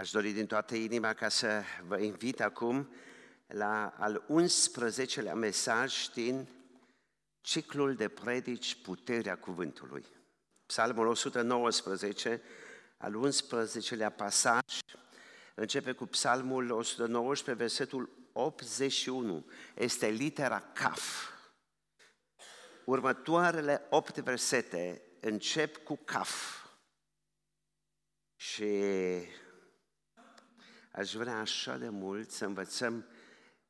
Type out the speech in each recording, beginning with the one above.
Aș dori din toată inima ca să vă invit acum la al 11-lea mesaj din ciclul de predici Puterea Cuvântului. Psalmul 119, al 11-lea pasaj, începe cu Psalmul 119, versetul 81. Este litera Caf. Următoarele opt versete încep cu Caf. Și aș vrea așa de mult să învățăm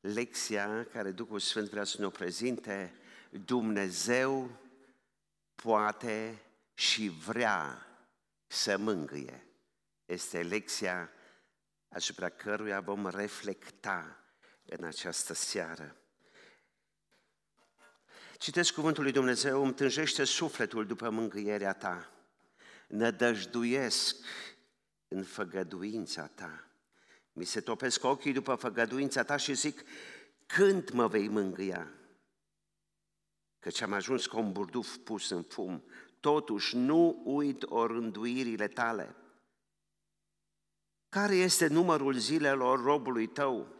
lecția care Duhul Sfânt vrea să ne o prezinte. Dumnezeu poate și vrea să mângâie. Este lecția asupra căruia vom reflecta în această seară. Citesc cuvântul lui Dumnezeu, îmi tânjește sufletul după mângâierea ta, nădăjduiesc în făgăduința ta. Mi se topesc ochii după făgăduința ta și zic, când mă vei mângâia? Căci am ajuns ca un burduf pus în fum, totuși nu uit orânduirile tale. Care este numărul zilelor robului tău?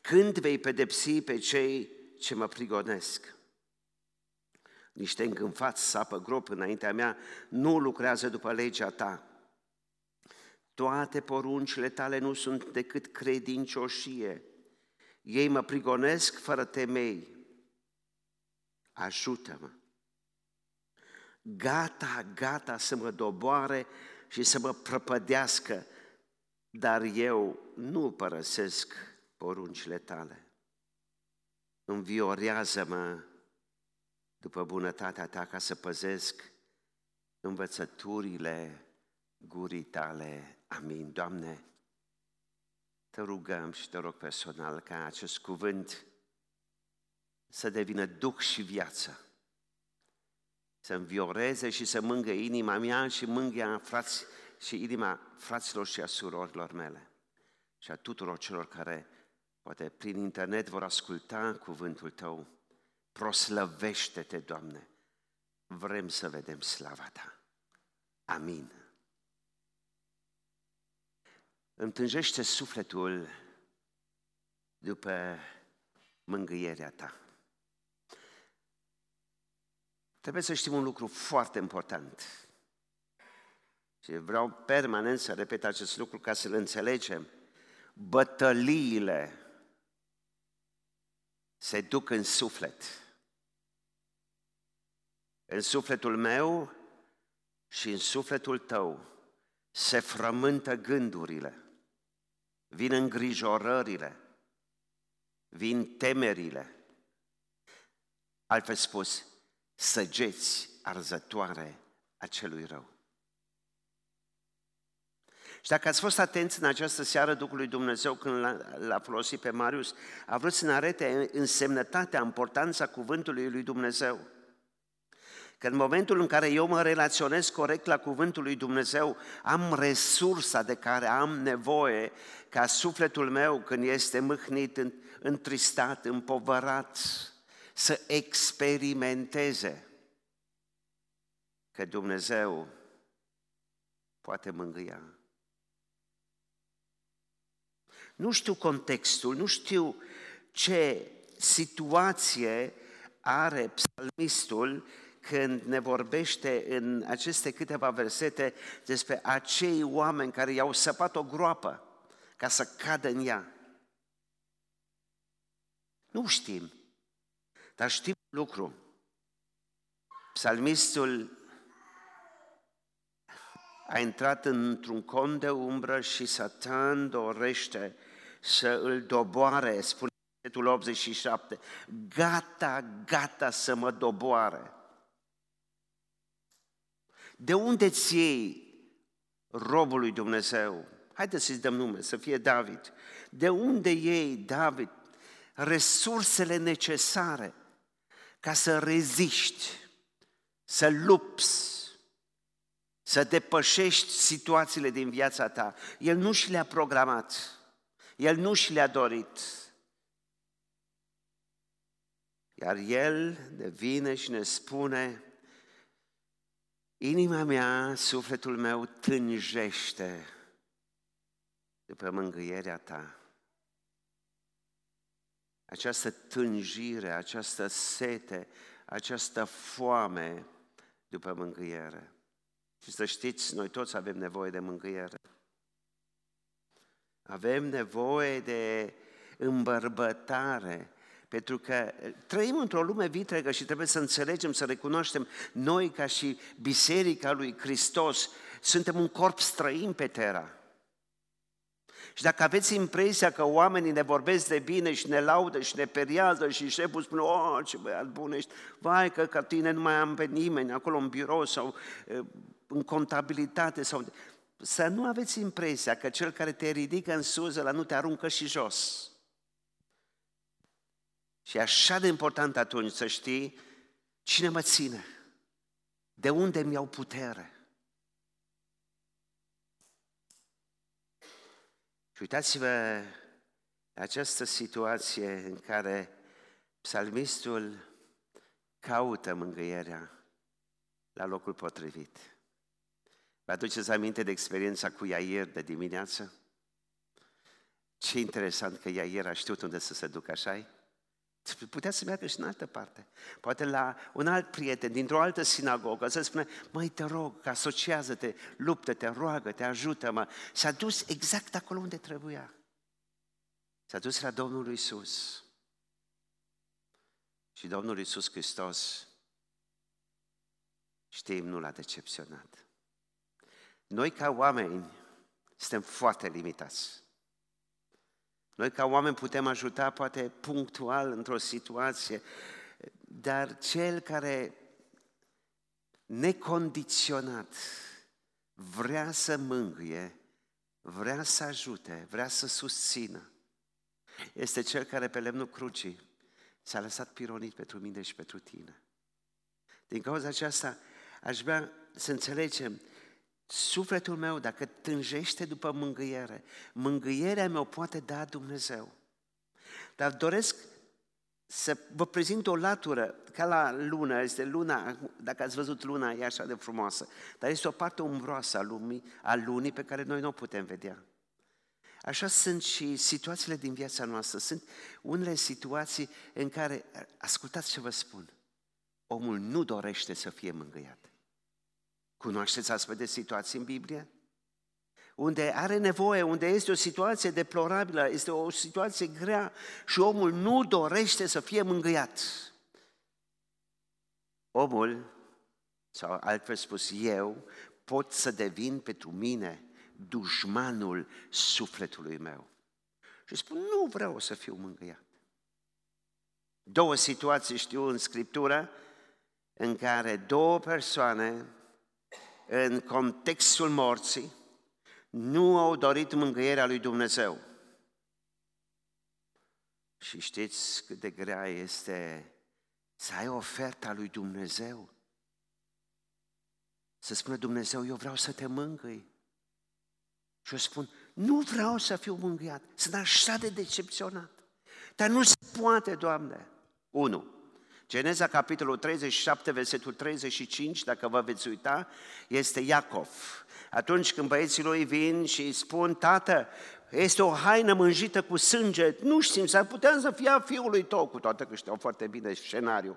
Când vei pedepsi pe cei ce mă prigonesc? Niște îngânfați sapă grop înaintea mea, nu lucrează după legea ta. Toate poruncile tale nu sunt decât credincioșie. Ei mă prigonesc fără temei. Ajută-mă. Gata, gata să mă doboare și să mă prăpădească, dar eu nu părăsesc poruncile tale. Înviorează-mă după bunătatea ta ca să păzesc învățăturile gurii tale. Amin. Doamne, te rugăm și te rog personal ca acest cuvânt să devină duc și viață, să învioreze și să mângă inima mea și mângâia frați și inima fraților și a surorilor mele și a tuturor celor care poate prin internet vor asculta cuvântul Tău. Proslăvește-te, Doamne! Vrem să vedem slava Ta. Amin. Îmi tânjește sufletul după mângâierea Ta. Trebuie să știm un lucru foarte important. Și vreau permanent să repet acest lucru ca să-l înțelegem. Bătăliile se duc în suflet. În sufletul meu și în sufletul tău se frământă gândurile, vin îngrijorările, vin temerile. Altfel spus, săgeți arzătoare a celui rău. Și dacă ați fost atenți în această seară Duhului Dumnezeu când l-a folosit pe Marius, a vrut să ne arete însemnătatea, importanța cuvântului lui Dumnezeu. Că în momentul în care eu mă relaționez corect la cuvântul lui Dumnezeu, am resursa de care am nevoie ca sufletul meu, când este mâhnit, întristat, împovărat, să experimenteze că Dumnezeu poate mângâia. Nu știu contextul, nu știu ce situație are psalmistul când ne vorbește în aceste câteva versete despre acei oameni care i-au săpat o groapă ca să cadă în ea. Nu știm, dar știm lucru. Psalmistul a intrat într-un con de umbră și Satan dorește să îl doboare, spune versetul 87, gata, gata să mă doboare. De unde ți iei robul lui Dumnezeu? Haideți să-i dăm nume, să fie David. De unde iei, David, resursele necesare ca să reziști, să lupți, să depășești situațiile din viața ta. El nu și le-a programat. El nu și le-a dorit. Iar El ne vine și ne spune, Inima mea, sufletul meu tânjește după mângâierea ta. Această tânjire, această sete, această foame după mângâiere. Și să știți, noi toți avem nevoie de mângâiere. Avem nevoie de îmbărbătare, pentru că trăim într-o lume vitregă și trebuie să înțelegem, să recunoaștem, noi ca și Biserica lui Hristos, suntem un corp străin pe terra. Și dacă aveți impresia că oamenii ne vorbesc de bine și ne laudă și ne periază și șeful spune, oh, ce băiat bun ești, vai că ca tine nu mai am pe nimeni acolo în birou sau în contabilitate sau... Să nu aveți impresia că cel care te ridică în sus, la nu te aruncă și jos. Și e așa de important atunci să știi cine mă ține, de unde mi iau putere. Și uitați-vă această situație în care psalmistul caută mângâierea la locul potrivit. Vă aduceți aminte de experiența cu Iair de dimineață? Ce interesant că Iair a știut unde să se ducă, așa Putea să meargă și în altă parte. Poate la un alt prieten dintr-o altă sinagogă să spune, măi, te rog, asociază-te, luptă-te, roagă-te, ajută-mă. S-a dus exact acolo unde trebuia. S-a dus la Domnul Isus. Și Domnul Isus Hristos, știm, nu l-a decepționat. Noi ca oameni suntem foarte limitați. Noi ca oameni putem ajuta poate punctual într-o situație, dar cel care necondiționat vrea să mângâie, vrea să ajute, vrea să susțină, este cel care pe lemnul crucii s-a lăsat pironit pentru mine și pentru tine. Din cauza aceasta aș vrea să înțelegem Sufletul meu, dacă tânjește după mângâiere, mângâierea mea o poate da Dumnezeu. Dar doresc să vă prezint o latură, ca la lună, este luna, dacă ați văzut luna, e așa de frumoasă, dar este o parte umbroasă a, lumii, a lunii pe care noi nu o putem vedea. Așa sunt și situațiile din viața noastră. Sunt unele situații în care, ascultați ce vă spun, omul nu dorește să fie mângâiat. Cunoașteți astfel de situații în Biblie? Unde are nevoie, unde este o situație deplorabilă, este o situație grea și omul nu dorește să fie mângâiat. Omul, sau altfel spus eu, pot să devin pentru mine dușmanul sufletului meu. Și spun, nu vreau să fiu mângâiat. Două situații știu în Scriptură în care două persoane în contextul morții, nu au dorit mângâierea lui Dumnezeu. Și știți cât de grea este să ai oferta lui Dumnezeu? Să spună Dumnezeu, eu vreau să te mângâi. Și eu spun, nu vreau să fiu mângâiat, sunt așa de decepționat. Dar nu se poate, Doamne. Unu. Geneza, capitolul 37, versetul 35, dacă vă veți uita, este Iacov. Atunci când băieții lui vin și îi spun, tată, este o haină mânjită cu sânge, nu știm, s-ar putea să fie a fiului tău, cu toate că știau foarte bine scenariu.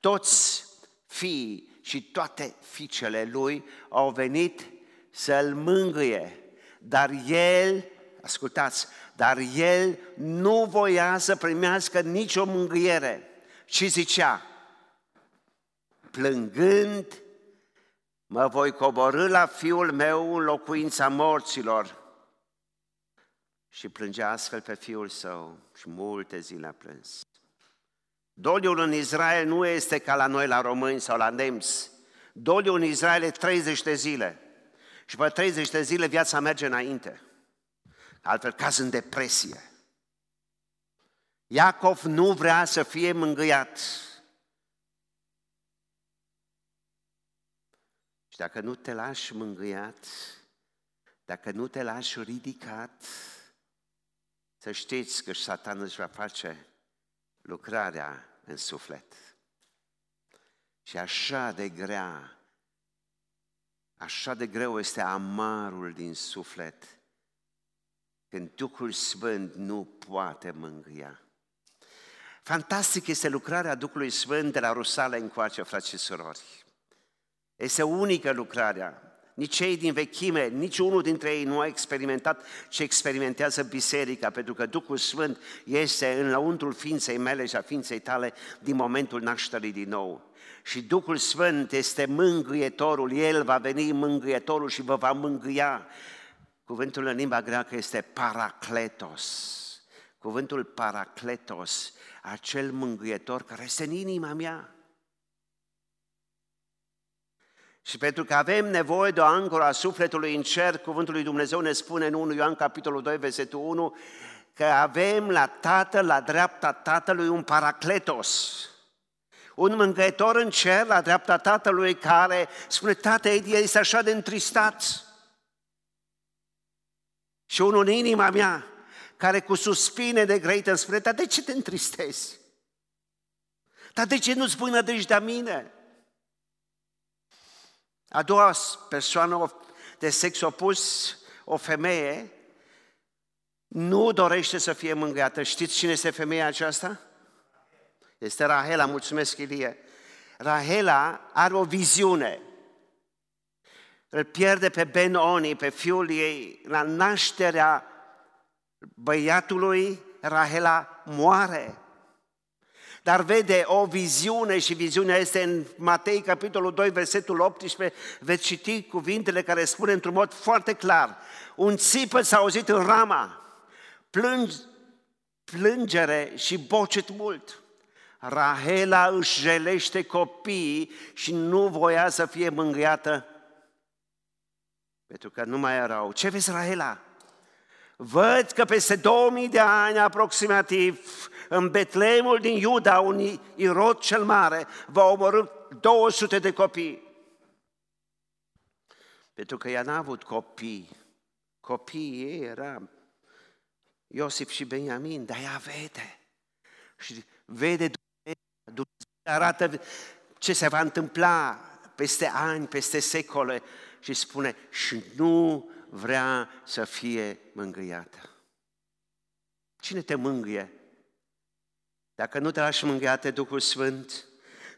Toți fiii și toate fiicele lui au venit să-l mângâie, dar el, ascultați, dar el nu voia să primească nicio mângâiere și zicea, plângând, mă voi coborâ la fiul meu în locuința morților. Și plângea astfel pe fiul său și multe zile a plâns. Doliul în Israel nu este ca la noi, la români sau la nemți. Doliul în Israel e 30 de zile. Și pe 30 de zile viața merge înainte. Altfel caz în depresie. Iacov nu vrea să fie mângâiat. Și dacă nu te lași mângâiat, dacă nu te lași ridicat, să știți că Satan își va face lucrarea în suflet. Și așa de grea Așa de greu este amarul din suflet când Duhul Sfânt nu poate mângâia. Fantastic este lucrarea Duhului Sfânt de la Rusale încoace, frați și surori. Este unică lucrarea. Nici cei din vechime, nici unul dintre ei nu a experimentat ce experimentează biserica, pentru că Duhul Sfânt este în lăuntrul ființei mele și a ființei tale din momentul nașterii din nou. Și Duhul Sfânt este mângâietorul, El va veni mângâietorul și vă va mângâia. Cuvântul în limba greacă este paracletos. Cuvântul paracletos, acel mângâietor care este în inima mea. Și pentru că avem nevoie de o ancoră a sufletului în cer, cuvântul lui Dumnezeu ne spune în 1 Ioan capitolul 2, versetul 1, că avem la Tatăl, la dreapta Tatălui, un paracletos, un mângâietor în cer la dreapta Tatălui care spune, Tată, este așa de întristat. Și unul în inima mea, care cu suspine de grăită îmi spune, dar de ce te întristezi? Dar de ce nu-ți pui nădejdea mine? A doua persoană de sex opus, o femeie, nu dorește să fie mângâiată. Știți cine este femeia aceasta? Este Rahela, mulțumesc Ilie. Rahela are o viziune. Îl pierde pe Ben Oni, pe fiul ei, la nașterea băiatului, Rahela moare. Dar vede o viziune și viziunea este în Matei, capitolul 2, versetul 18, veți citi cuvintele care spune într-un mod foarte clar. Un țipă s-a auzit în Rama, plângi, plângere și bocet mult. Rahela își jelește copiii și nu voia să fie mângâiată pentru că nu mai erau. Ce vezi, Rahela? Văd că peste 2000 de ani aproximativ, în Betleemul din Iuda, un Irod cel mare va omorâ 200 de copii. Pentru că ea n-a avut copii. Copiii ei era Iosif și Beniamin, dar ea vede. Și vede Dumnezeu, arată ce se va întâmpla peste ani, peste secole și spune și nu vrea să fie mângâiată. Cine te mângâie? Dacă nu te lași mângâiate Duhul Sfânt,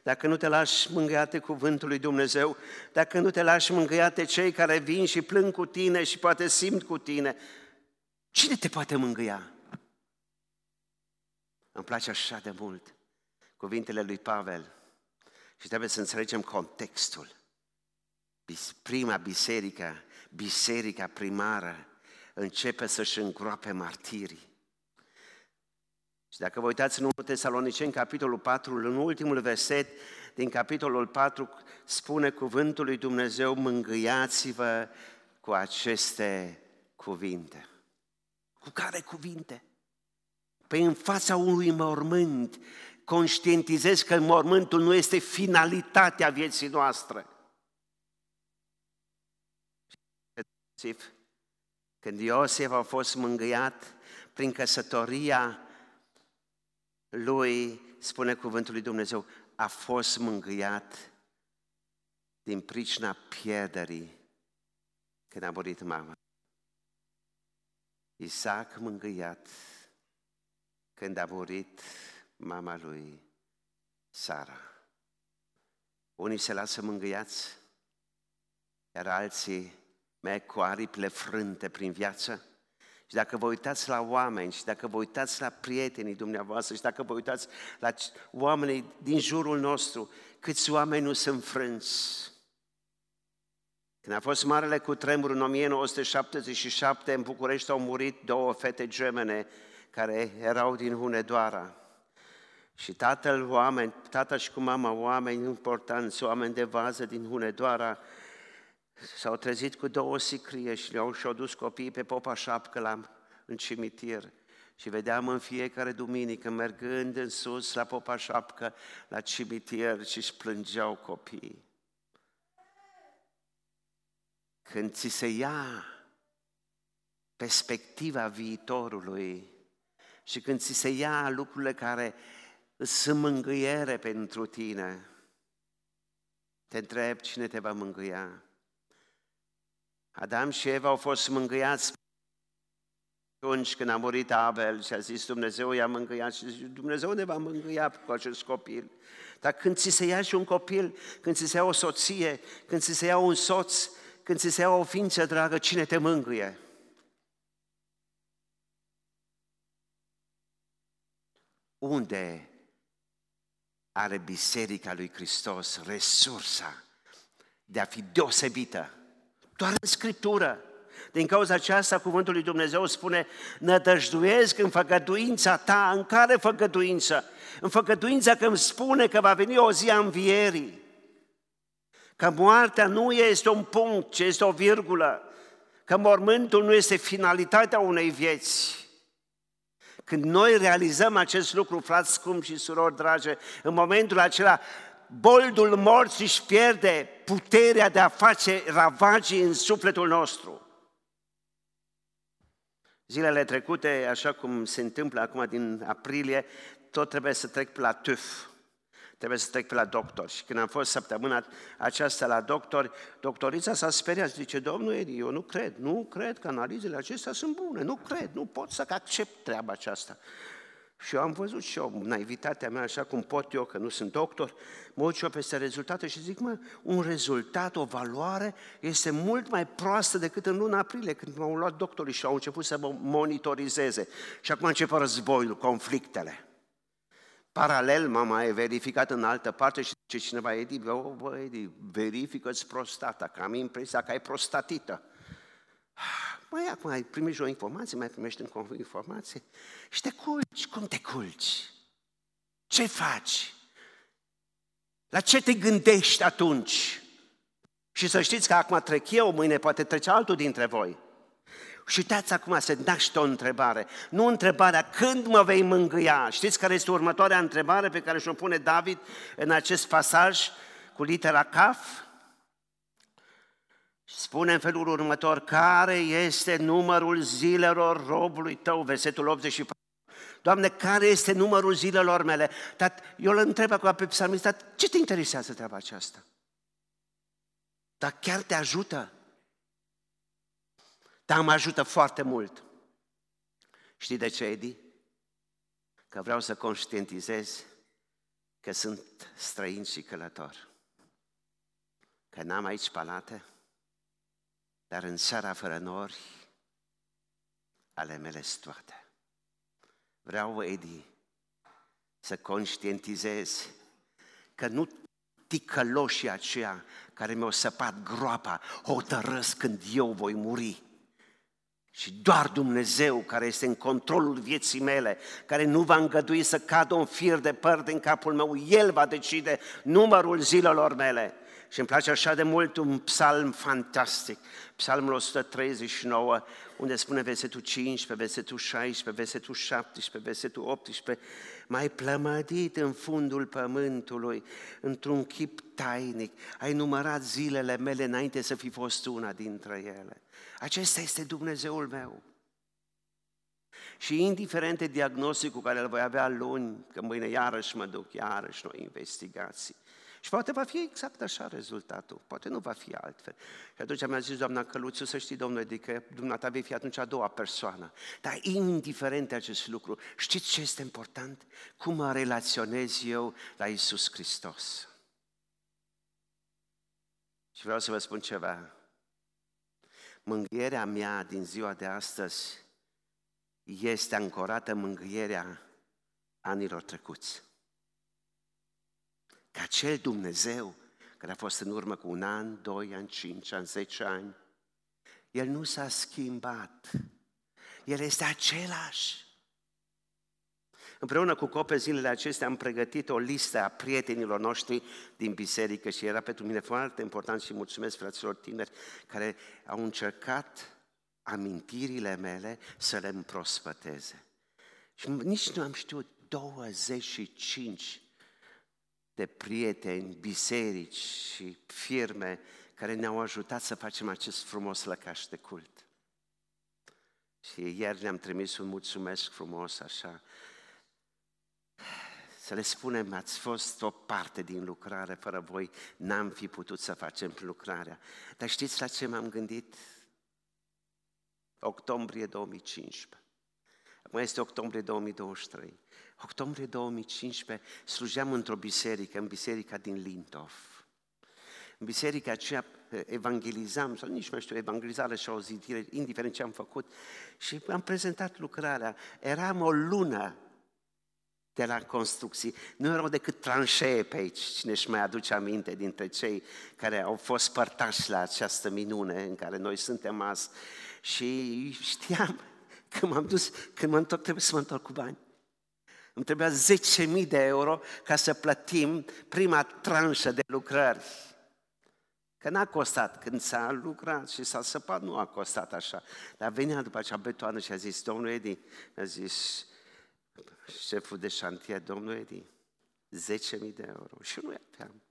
dacă nu te lași mângâiate cuvântul lui Dumnezeu, dacă nu te lași mângâiate cei care vin și plâng cu tine și poate simt cu tine, cine te poate mângâia? Îmi place așa de mult cuvintele lui Pavel și trebuie să înțelegem contextul. Prima biserică, biserica primară, începe să-și îngroape martirii. Și dacă vă uitați în 1 Tesaloniceni, capitolul 4, în ultimul verset din capitolul 4, spune cuvântul lui Dumnezeu, mângâiați-vă cu aceste cuvinte. Cu care cuvinte? Păi în fața unui mormânt, conștientizez că mormântul nu este finalitatea vieții noastre. Când Iosef a fost mângâiat prin căsătoria lui, spune cuvântul lui Dumnezeu, a fost mângâiat din pricina pierderii când a murit mama. Isaac mângâiat când a murit mama lui Sara. Unii se lasă mângâiați, iar alții merg cu aripile frânte prin viață. Și dacă vă uitați la oameni și dacă vă uitați la prietenii dumneavoastră și dacă vă uitați la oamenii din jurul nostru, câți oameni nu sunt frânți. Când a fost marele cu tremur în 1977, în București au murit două fete gemene care erau din Hunedoara. Și tatăl oameni, tata și cu mama oameni importanți, oameni de vază din Hunedoara, s-au trezit cu două sicrie și le-au și-au dus copiii pe popa șapcă la, în cimitir. Și vedeam în fiecare duminică, mergând în sus la popa șapcă, la cimitir și își plângeau copiii. Când ți se ia perspectiva viitorului și când ți se ia lucrurile care sunt mângâiere pentru tine, te întreb cine te va mângâia. Adam și Eva au fost mângâiați atunci când a murit Abel și a zis Dumnezeu i-a mângâiat și zice, Dumnezeu ne va mângâia cu acest copil. Dar când ți se ia și un copil, când ți se ia o soție, când ți se ia un soț, când ți se ia o ființă dragă, cine te mângâie? Unde are Biserica lui Hristos resursa de a fi deosebită? Doar în Scriptură. Din cauza aceasta, cuvântul lui Dumnezeu spune, nădăjduiesc în făgăduința ta, în care făgăduință? În făgăduința că îmi spune că va veni o zi a învierii. Că moartea nu este un punct, ci este o virgulă. Că mormântul nu este finalitatea unei vieți. Când noi realizăm acest lucru, frați scumpi și surori dragi, în momentul acela boldul morții își pierde puterea de a face ravagii în sufletul nostru. Zilele trecute, așa cum se întâmplă acum din aprilie, tot trebuie să trec pe la TÜV, trebuie să trec pe la doctor. Și când am fost săptămâna aceasta la doctor, doctorița s-a speriat, zice, domnul Edi, eu nu cred, nu cred că analizele acestea sunt bune, nu cred, nu pot să accept treaba aceasta. Și eu am văzut și eu, naivitatea mea, așa cum pot eu, că nu sunt doctor, mă uit eu peste rezultate și zic, mă, un rezultat, o valoare, este mult mai proastă decât în luna aprilie, când m-au luat doctorii și au început să mă monitorizeze. Și acum începe războiul, conflictele. Paralel m-am mai verificat în altă parte și ce cineva, Edi, bă, bă Edi, verifică-ți prostata, că am impresia că ai prostatită. Mai acum ai primit o informație, mai primești încă o informație și te culci. Cum te culci? Ce faci? La ce te gândești atunci? Și să știți că acum trec eu, mâine poate trece altul dintre voi. Și uitați acum, se naște o întrebare. Nu întrebarea când mă vei mângâia. Știți care este următoarea întrebare pe care și-o pune David în acest pasaj cu litera Caf? Spune în felul următor, care este numărul zilelor robului tău, versetul 84. Doamne, care este numărul zilelor mele? Dar eu îl întreb acum pe psalmist, ce te interesează treaba aceasta? Dar chiar te ajută? Dar mă ajută foarte mult. Știi de ce, Edi? Că vreau să conștientizez că sunt străin și călător. Că n-am aici palate, dar în seara fără nori, ale mele toate. Vreau, Edi, să conștientizez că nu ticăloșii aceia care mi-au săpat groapa hotărăsc când eu voi muri. Și doar Dumnezeu care este în controlul vieții mele, care nu va îngădui să cadă un fir de păr din capul meu, El va decide numărul zilelor mele. Și îmi place așa de mult un psalm fantastic, psalmul 139, unde spune versetul 15, versetul 16, versetul 17, versetul 18, mai plămădit în fundul pământului, într-un chip tainic, ai numărat zilele mele înainte să fi fost una dintre ele. Acesta este Dumnezeul meu. Și indiferent de diagnosticul care îl voi avea luni, că mâine iarăși mă duc, iarăși noi investigații, și poate va fi exact așa rezultatul, poate nu va fi altfel. Și atunci mi-a zis doamna Căluțu, să știi, domnule, adică dumneata vei fi atunci a doua persoană. Dar indiferent de acest lucru, știți ce este important? Cum mă relaționez eu la Isus Hristos. Și vreau să vă spun ceva. Mângâierea mea din ziua de astăzi este ancorată în mângâierea anilor trecuți că acel Dumnezeu care a fost în urmă cu un an, doi ani, cinci ani, zece ani, El nu s-a schimbat. El este același. Împreună cu Cope zilele acestea am pregătit o listă a prietenilor noștri din biserică și era pentru mine foarte important și mulțumesc fraților tineri care au încercat amintirile mele să le împrospăteze. Și nici nu am știut 25 de prieteni, biserici și firme care ne-au ajutat să facem acest frumos lăcaș de cult. Și ieri ne-am trimis un mulțumesc frumos așa. Să le spunem, ați fost o parte din lucrare, fără voi n-am fi putut să facem lucrarea. Dar știți la ce m-am gândit octombrie 2015. Acum este octombrie 2023. Octombrie 2015 slujeam într-o biserică, în biserica din Lintov. În biserica aceea eh, evangelizam, sau nici mai știu, evangelizare și o zidire, indiferent ce am făcut, și am prezentat lucrarea. Eram o lună de la construcții. Nu erau decât tranșee pe aici, cine își mai aduce aminte dintre cei care au fost părtași la această minune în care noi suntem azi. Și știam că m-am dus, când mă întorc, trebuie să mă întorc cu bani. Îmi trebuia 10.000 de euro ca să plătim prima tranșă de lucrări. Că n-a costat. Când s-a lucrat și s-a săpat, nu a costat așa. Dar venea după acea betoană și a zis, domnul Edi, a zis, șeful de șantier, domnul Edi, 10.000 de euro. Și nu aveam.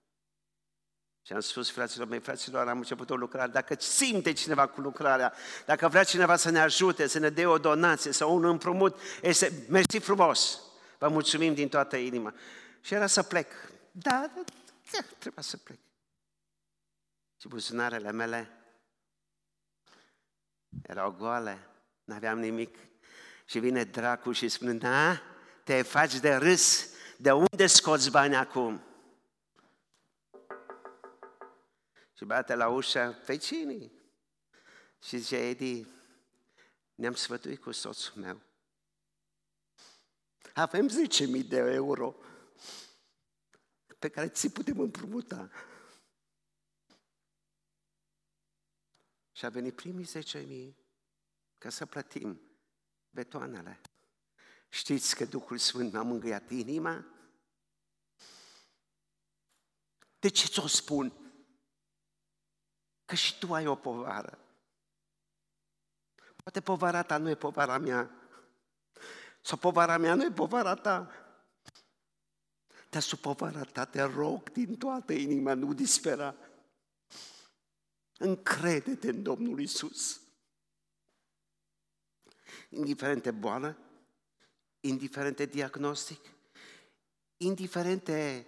Și am spus fraților mei, fraților, am început o lucrare. Dacă simte cineva cu lucrarea, dacă vrea cineva să ne ajute, să ne dea o donație sau un împrumut, este, mersi frumos, vă mulțumim din toată inima. Și era să plec. Da, da, da trebuia să plec. Și buzunarele mele erau goale, n-aveam nimic. Și vine dracu și spune, da, te faci de râs, de unde scoți bani acum? Și bate la ușa vecinii. Și zice, Edi, ne-am sfătuit cu soțul meu. Avem 10.000 de euro pe care ți putem împrumuta. Și a venit primii 10.000 ca să plătim betoanele. Știți că Duhul Sfânt mi-a mângâiat inima? De ce ți-o spun? Că și tu ai o povară. Poate povara ta nu e povara mea. Sau povara mea nu e povara ta. Dar sub povara ta te rog din toată inima, nu dispera. Încrede-te în Domnul Isus. Indiferent de boală, indiferent de diagnostic, indiferent de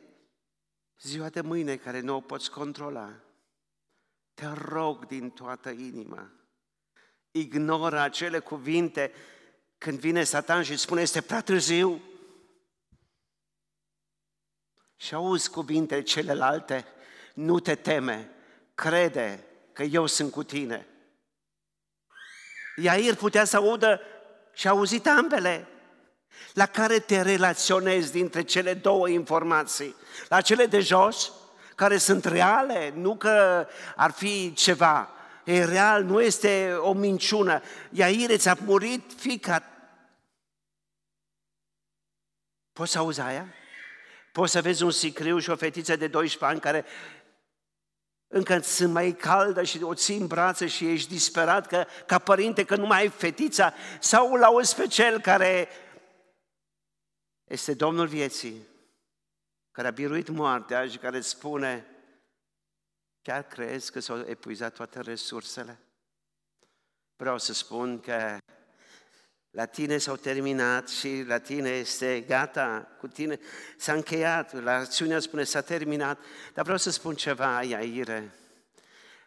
ziua de mâine care nu o poți controla, te rog din toată inima, ignoră acele cuvinte când vine Satan și spune este prea târziu. Și auzi cuvintele celelalte, nu te teme, crede că eu sunt cu tine. Iair putea să audă și a auzit ambele. La care te relaționezi dintre cele două informații? La cele de jos, care sunt reale, nu că ar fi ceva. E real, nu este o minciună. Iaire, ți-a murit fica. Poți să auzi aia? Poți să vezi un sicriu și o fetiță de 12 ani care încă sunt mai caldă și o ții în brațe și ești disperat că, ca părinte că nu mai ai fetița sau îl auzi pe cel care este Domnul vieții, care a biruit moartea și care îți spune, chiar crezi că s-au epuizat toate resursele? Vreau să spun că la tine s-au terminat și la tine este gata, cu tine s-a încheiat, la acțiunea spune s-a terminat, dar vreau să spun ceva, Iaire,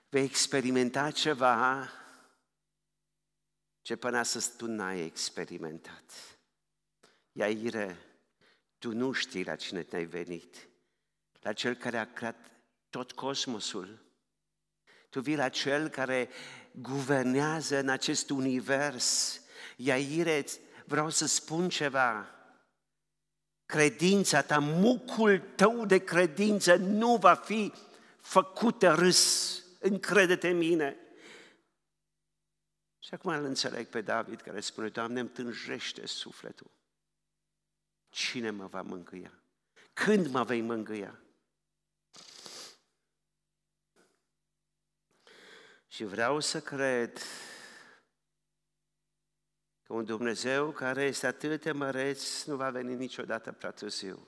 vei experimenta ceva ce până astăzi tu n-ai experimentat. Iaire, tu nu știi la cine te-ai venit, la cel care a creat tot cosmosul. Tu vii la cel care guvernează în acest univers. Iaire, vreau să spun ceva. Credința ta, mucul tău de credință nu va fi făcută râs. Încrede-te în mine. Și acum îl înțeleg pe David care spune, Doamne, îmi tânjește sufletul. Cine mă va mângâia? Când mă vei mângâia? Și vreau să cred că un Dumnezeu care este atât de măreț nu va veni niciodată prea târziu.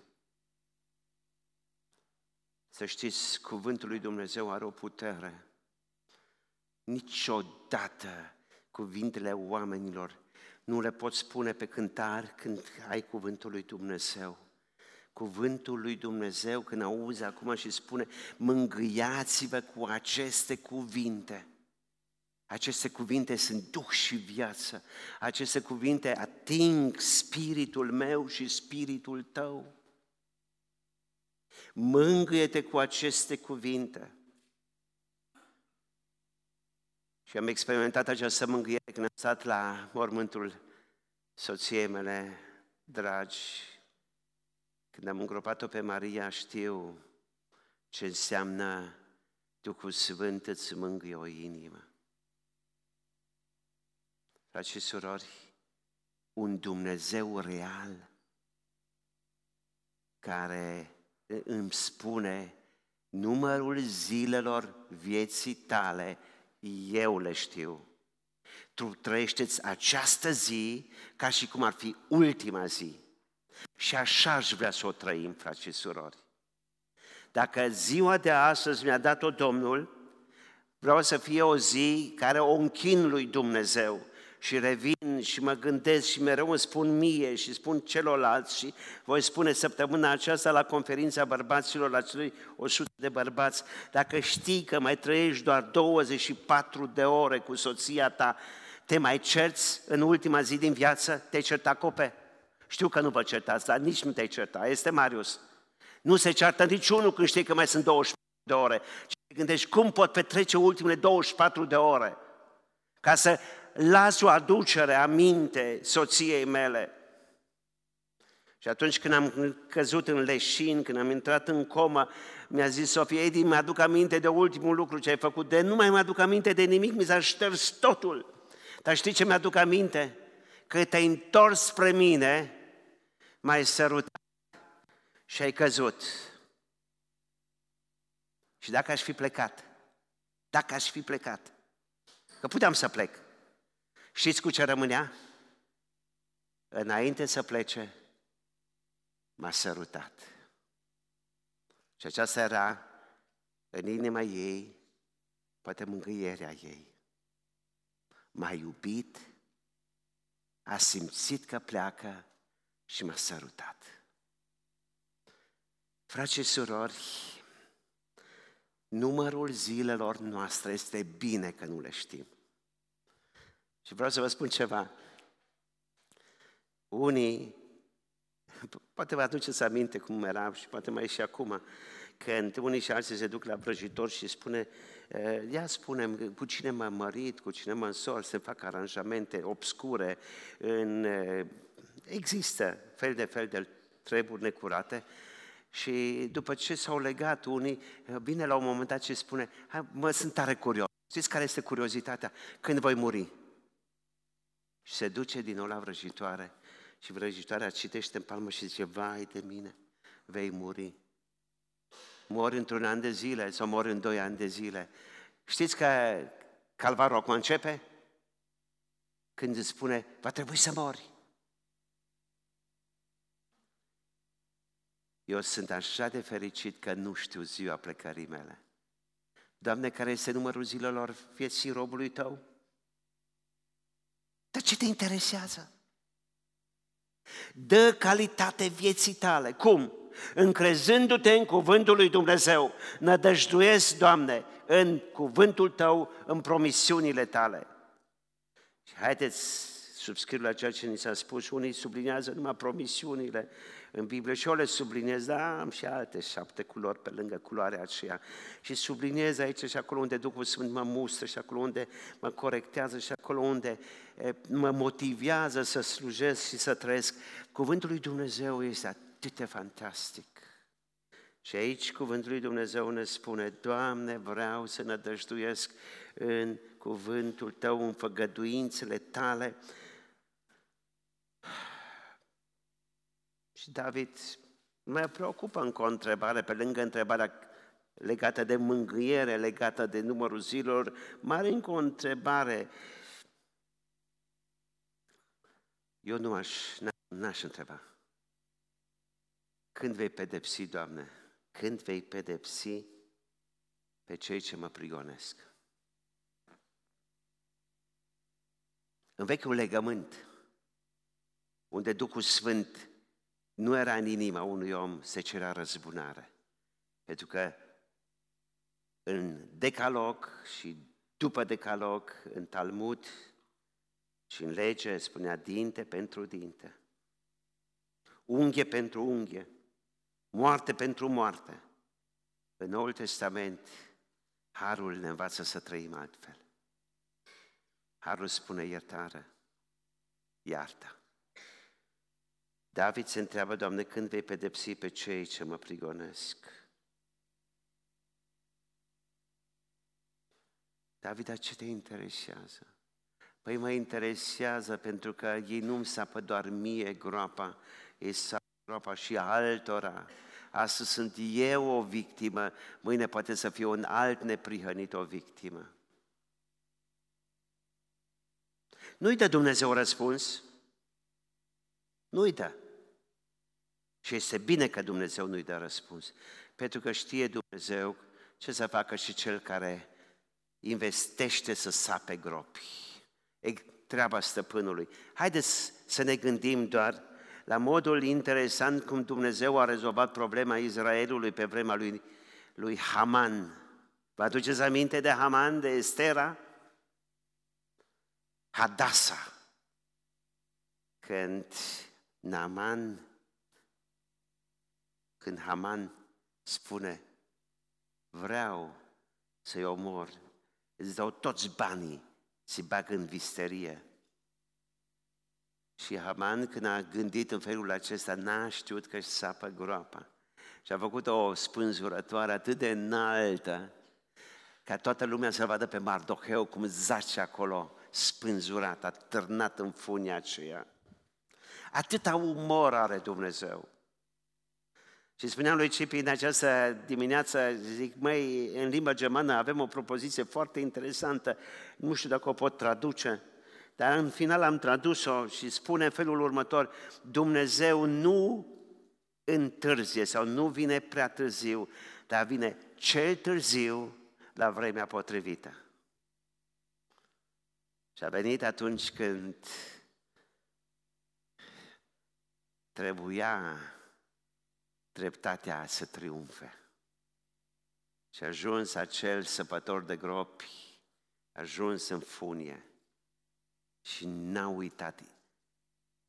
Să știți, cuvântul lui Dumnezeu are o putere. Niciodată cuvintele oamenilor nu le poți spune pe cântar când ai cuvântul lui Dumnezeu. Cuvântul lui Dumnezeu, când auzi acum și spune, mângâiați-vă cu aceste cuvinte. Aceste cuvinte sunt duh și viață. Aceste cuvinte ating spiritul meu și spiritul tău. Mângâie-te cu aceste cuvinte. Și am experimentat această mângâiere când am stat la mormântul soției mele dragi. Când am îngropat-o pe Maria, știu ce înseamnă Duhul Sfânt îți mângâie o inimă. Frați și surori, un Dumnezeu real care îmi spune numărul zilelor vieții tale, eu le știu. Tu trăiește această zi ca și cum ar fi ultima zi. Și așa aș vrea să o trăim, frați și surori. Dacă ziua de astăzi mi-a dat-o Domnul, vreau să fie o zi care o închin lui Dumnezeu și revin și mă gândesc și mereu îmi spun mie și spun celorlalți și voi spune săptămâna aceasta la conferința bărbaților, la celui 100 de bărbați, dacă știi că mai trăiești doar 24 de ore cu soția ta, te mai cerți în ultima zi din viață? Te-ai certat cope? Știu că nu vă certați, dar nici nu te-ai certat. Este Marius. Nu se ceartă niciunul când știi că mai sunt 24 de ore. Și te gândești, cum pot petrece ultimele 24 de ore? Ca să las o aducere aminte soției mele. Și atunci când am căzut în leșin, când am intrat în coma, mi-a zis Sofia, Edi, mi-aduc aminte de ultimul lucru ce ai făcut, de nu mai mi-aduc aminte de nimic, mi s-a șters totul. Dar știi ce mi-aduc aminte? Că te-ai întors spre mine, m-ai sărutat și ai căzut. Și dacă aș fi plecat, dacă aș fi plecat, că puteam să plec, Știți cu ce rămânea? Înainte să plece, m-a sărutat. Și aceasta era în inima ei, poate mângâierea ei. M-a iubit, a simțit că pleacă și m-a sărutat. Frați și surori, numărul zilelor noastre este bine că nu le știm. Și vreau să vă spun ceva. Unii, poate vă aduceți aminte cum era și poate mai e și acum, când unii și alții se duc la vrăjitor și spune, eh, ia spunem cu cine m-am mărit, cu cine mă însor, se fac aranjamente obscure, în, eh, există fel de fel de treburi necurate și după ce s-au legat unii, eh, bine la un moment dat ce spune, mă sunt tare curios. Știți care este curiozitatea? Când voi muri? Și se duce din nou la vrăjitoare și vrăjitoarea citește în palmă și zice, vai de mine, vei muri. Mori într-un an de zile sau mori în doi ani de zile. Știți că calvarul acum începe? Când îți spune, va trebui să mori. Eu sunt așa de fericit că nu știu ziua plecării mele. Doamne, care este numărul zilelor vieții robului Tău? Dar ce te interesează? Dă calitate vieții tale. Cum? Încrezându-te în cuvântul lui Dumnezeu, nădăjduiesc, Doamne, în cuvântul Tău, în promisiunile Tale. Și haideți, subscriu la ceea ce ni s-a spus, unii sublinează numai promisiunile, în Biblie și eu le subliniez, da, am și alte șapte culori pe lângă culoarea aceea. Și subliniez aici și acolo unde Duhul Sfânt mă mustră și acolo unde mă corectează și acolo unde mă motivează să slujesc și să trăiesc. Cuvântul lui Dumnezeu este atât de fantastic. Și aici cuvântul lui Dumnezeu ne spune, Doamne, vreau să nădăjduiesc în cuvântul Tău, în făgăduințele Tale, Și David mă preocupă încă o întrebare, pe lângă întrebarea legată de mângâiere, legată de numărul zilor, mai are încă o întrebare. Eu nu aș, n-aș întreba. Când vei pedepsi, Doamne? Când vei pedepsi pe cei ce mă prigonesc? În vechiul legământ, unde Duhul Sfânt nu era în inima unui om se cerea răzbunare. Pentru că în decalog și după decalog, în Talmud și în lege spunea dinte pentru dinte, unghe pentru unghe, moarte pentru moarte. În Noul Testament, Harul ne învață să trăim altfel. Harul spune iertare, iartă. David se întreabă, Doamne, când vei pedepsi pe cei ce mă prigonesc? David, dar ce te interesează? Păi mă interesează pentru că ei nu-mi sapă doar mie groapa, ei sapă groapa și altora. Astăzi sunt eu o victimă, mâine poate să fiu un alt neprihănit o victimă. Nu-i dă Dumnezeu răspuns. Nu-i dă. Și este bine că Dumnezeu nu-i dă răspuns. Pentru că știe Dumnezeu ce să facă și cel care investește să sape gropi. E treaba stăpânului. Haideți să ne gândim doar la modul interesant cum Dumnezeu a rezolvat problema Israelului pe vremea lui, lui Haman. Vă aduceți aminte de Haman, de Estera? Hadasa. Când Naaman, când Haman spune, vreau să-i omor, îți dau toți banii, se bag în visterie. Și Haman, când a gândit în felul acesta, n-a știut că își sapă groapa. Și a făcut o spânzurătoare atât de înaltă, ca toată lumea să vadă pe Mardoheu cum zace acolo, spânzurat, atârnat în funia aceea. Atâta umor are Dumnezeu. Și spuneam lui Cipi în această dimineață, zic, măi, în limba germană avem o propoziție foarte interesantă, nu știu dacă o pot traduce, dar în final am tradus-o și spune în felul următor, Dumnezeu nu întârzie sau nu vine prea târziu, dar vine cel târziu la vremea potrivită. Și a venit atunci când trebuia dreptatea să triumfe. Și a ajuns acel săpător de gropi, a ajuns în funie și n-a uitat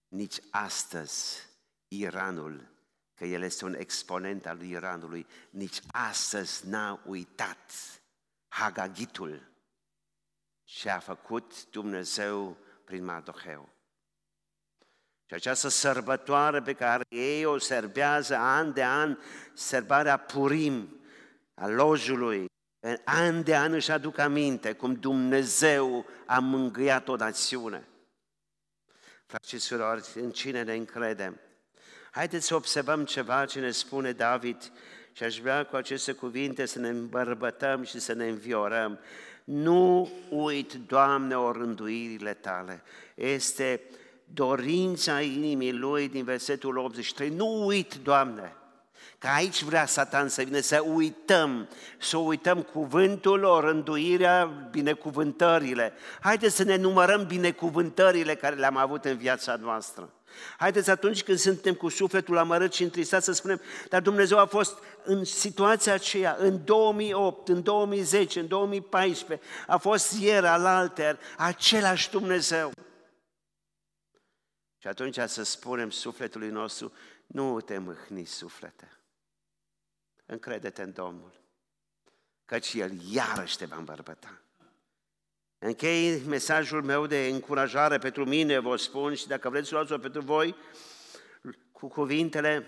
nici astăzi Iranul, că el este un exponent al lui Iranului, nici astăzi n-a uitat Hagagitul ce a făcut Dumnezeu prin Mardoheu. Și această sărbătoare pe care ei o serbează an de an, sărbarea Purim, a lojului, în an de an își aduc aminte cum Dumnezeu a mângâiat o națiune. Frați și surori, în cine ne încredem? Haideți să observăm ceva ce ne spune David și aș vrea cu aceste cuvinte să ne îmbărbătăm și să ne înviorăm. Nu uit, Doamne, orânduirile Tale. Este dorința inimii lui din versetul 83. Nu uit, Doamne, că aici vrea Satan să vină să uităm, să uităm cuvântul, o rânduirea, binecuvântările. Haideți să ne numărăm binecuvântările care le-am avut în viața noastră. Haideți atunci când suntem cu sufletul amărât și întristat să spunem, dar Dumnezeu a fost în situația aceea, în 2008, în 2010, în 2014, a fost ieri, alalter, același Dumnezeu. Și atunci să spunem sufletului nostru, nu te mâhni suflete, încrede-te în Domnul, căci El iarăși te va îmbărbăta. Închei mesajul meu de încurajare pentru mine, vă spun, și dacă vreți să luați-o pentru voi, cu cuvintele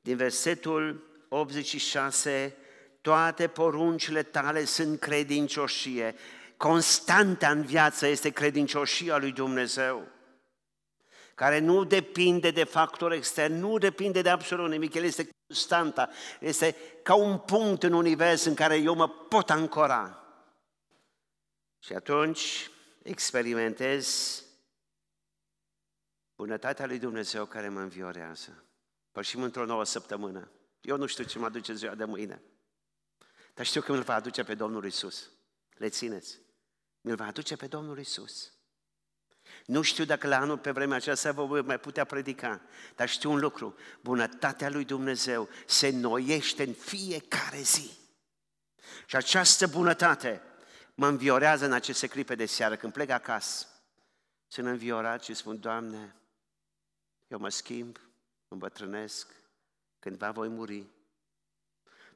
din versetul 86, toate poruncile tale sunt credincioșie. Constanta în viață este credincioșia lui Dumnezeu care nu depinde de factori externi, nu depinde de absolut nimic, el este constanta, este ca un punct în univers în care eu mă pot ancora. Și atunci experimentez bunătatea lui Dumnezeu care mă înviorează. Pășim într-o nouă săptămână. Eu nu știu ce mă aduce ziua de mâine, dar știu că îl va aduce pe Domnul Isus. Le țineți. Mi-l va aduce pe Domnul Isus. Nu știu dacă la anul pe vremea aceasta vă voi mai putea predica, dar știu un lucru, bunătatea lui Dumnezeu se noiește în fiecare zi. Și această bunătate mă înviorează în aceste clipe de seară, când plec acasă. Sunt înviorat și spun, Doamne, eu mă schimb, îmbătrânesc, cândva voi muri.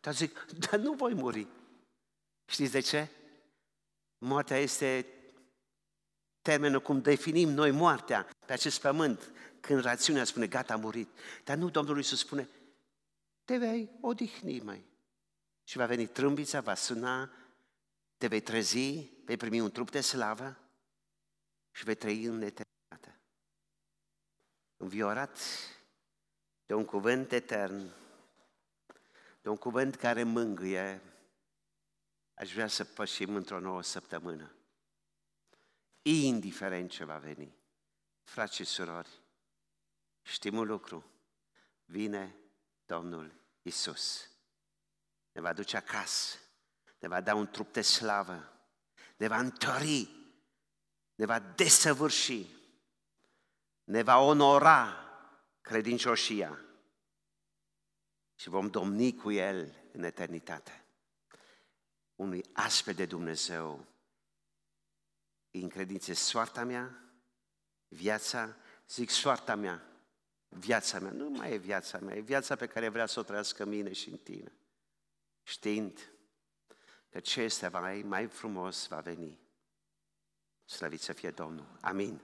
Dar zic, dar nu voi muri. Știți de ce? Moartea este termenul cum definim noi moartea pe acest pământ, când rațiunea spune, gata, a murit. Dar nu Domnul Iisus spune, te vei odihni, mai. Și va veni trâmbița, va suna, te vei trezi, vei primi un trup de slavă și vei trăi în eternitate. Înviorat de un cuvânt etern, de un cuvânt care mângâie, aș vrea să pășim într-o nouă săptămână. Indiferent ce va veni. Frați și surori, știm un lucru. Vine Domnul Isus. Ne va duce acasă, ne va da un trup de slavă, ne va întări, ne va desăvârși, ne va onora credincioșia și vom domni cu El în eternitate. Unui astfel de Dumnezeu îi încredințe soarta mea, viața, zic soarta mea, viața mea, nu mai e viața mea, e viața pe care vrea să o trăiască mine și în tine, știind că ce este mai, mai frumos va veni. Slăvit să fie Domnul. Amin.